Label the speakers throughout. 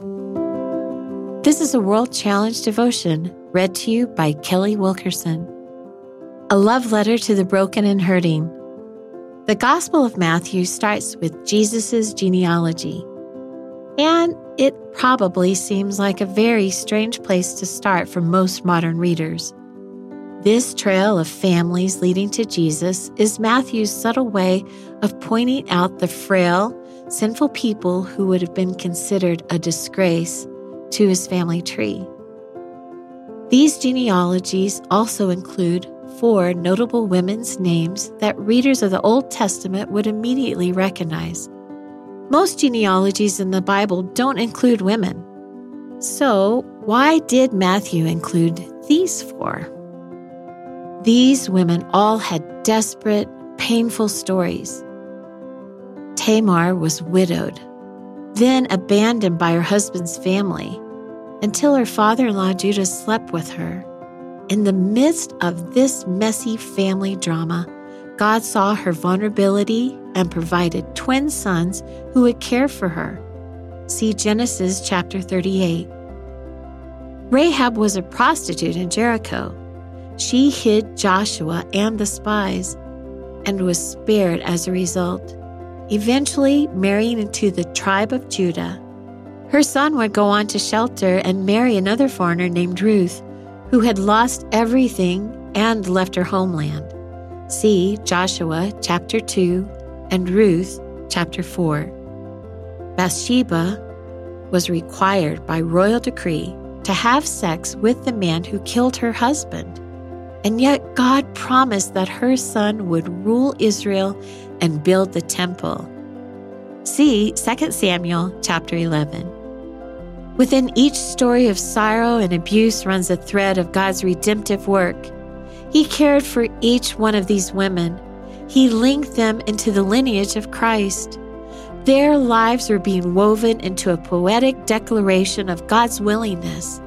Speaker 1: This is a World Challenge devotion read to you by Kelly Wilkerson. A love letter to the broken and hurting. The Gospel of Matthew starts with Jesus' genealogy. And it probably seems like a very strange place to start for most modern readers. This trail of families leading to Jesus is Matthew's subtle way of pointing out the frail, sinful people who would have been considered a disgrace to his family tree. These genealogies also include four notable women's names that readers of the Old Testament would immediately recognize. Most genealogies in the Bible don't include women. So, why did Matthew include these four? These women all had desperate, painful stories. Tamar was widowed, then abandoned by her husband's family, until her father in law Judah slept with her. In the midst of this messy family drama, God saw her vulnerability and provided twin sons who would care for her. See Genesis chapter 38. Rahab was a prostitute in Jericho. She hid Joshua and the spies and was spared as a result, eventually marrying into the tribe of Judah. Her son would go on to shelter and marry another foreigner named Ruth, who had lost everything and left her homeland. See Joshua chapter 2 and Ruth chapter 4. Bathsheba was required by royal decree to have sex with the man who killed her husband. And yet God promised that her son would rule Israel and build the temple. See 2 Samuel chapter 11. Within each story of sorrow and abuse runs a thread of God's redemptive work. He cared for each one of these women. He linked them into the lineage of Christ. Their lives were being woven into a poetic declaration of God's willingness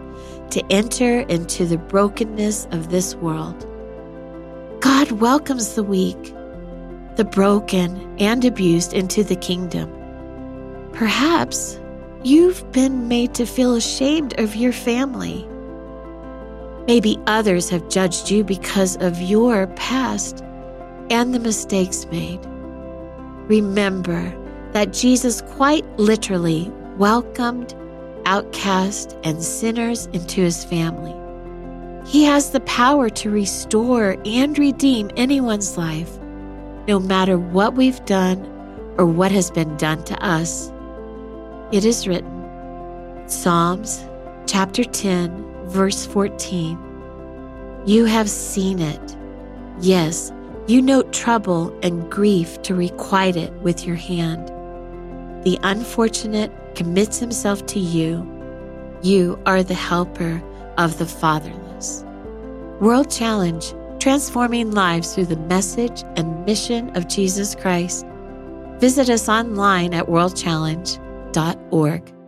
Speaker 1: to enter into the brokenness of this world. God welcomes the weak, the broken, and abused into the kingdom. Perhaps you've been made to feel ashamed of your family. Maybe others have judged you because of your past and the mistakes made. Remember that Jesus quite literally welcomed outcasts, and sinners into his family. He has the power to restore and redeem anyone's life, no matter what we've done or what has been done to us. It is written, Psalms chapter 10, verse 14. You have seen it. Yes, you note trouble and grief to requite it with your hand. The unfortunate commits himself to you, you are the helper of the fatherless. World Challenge Transforming Lives Through the Message and Mission of Jesus Christ. Visit us online at worldchallenge.org.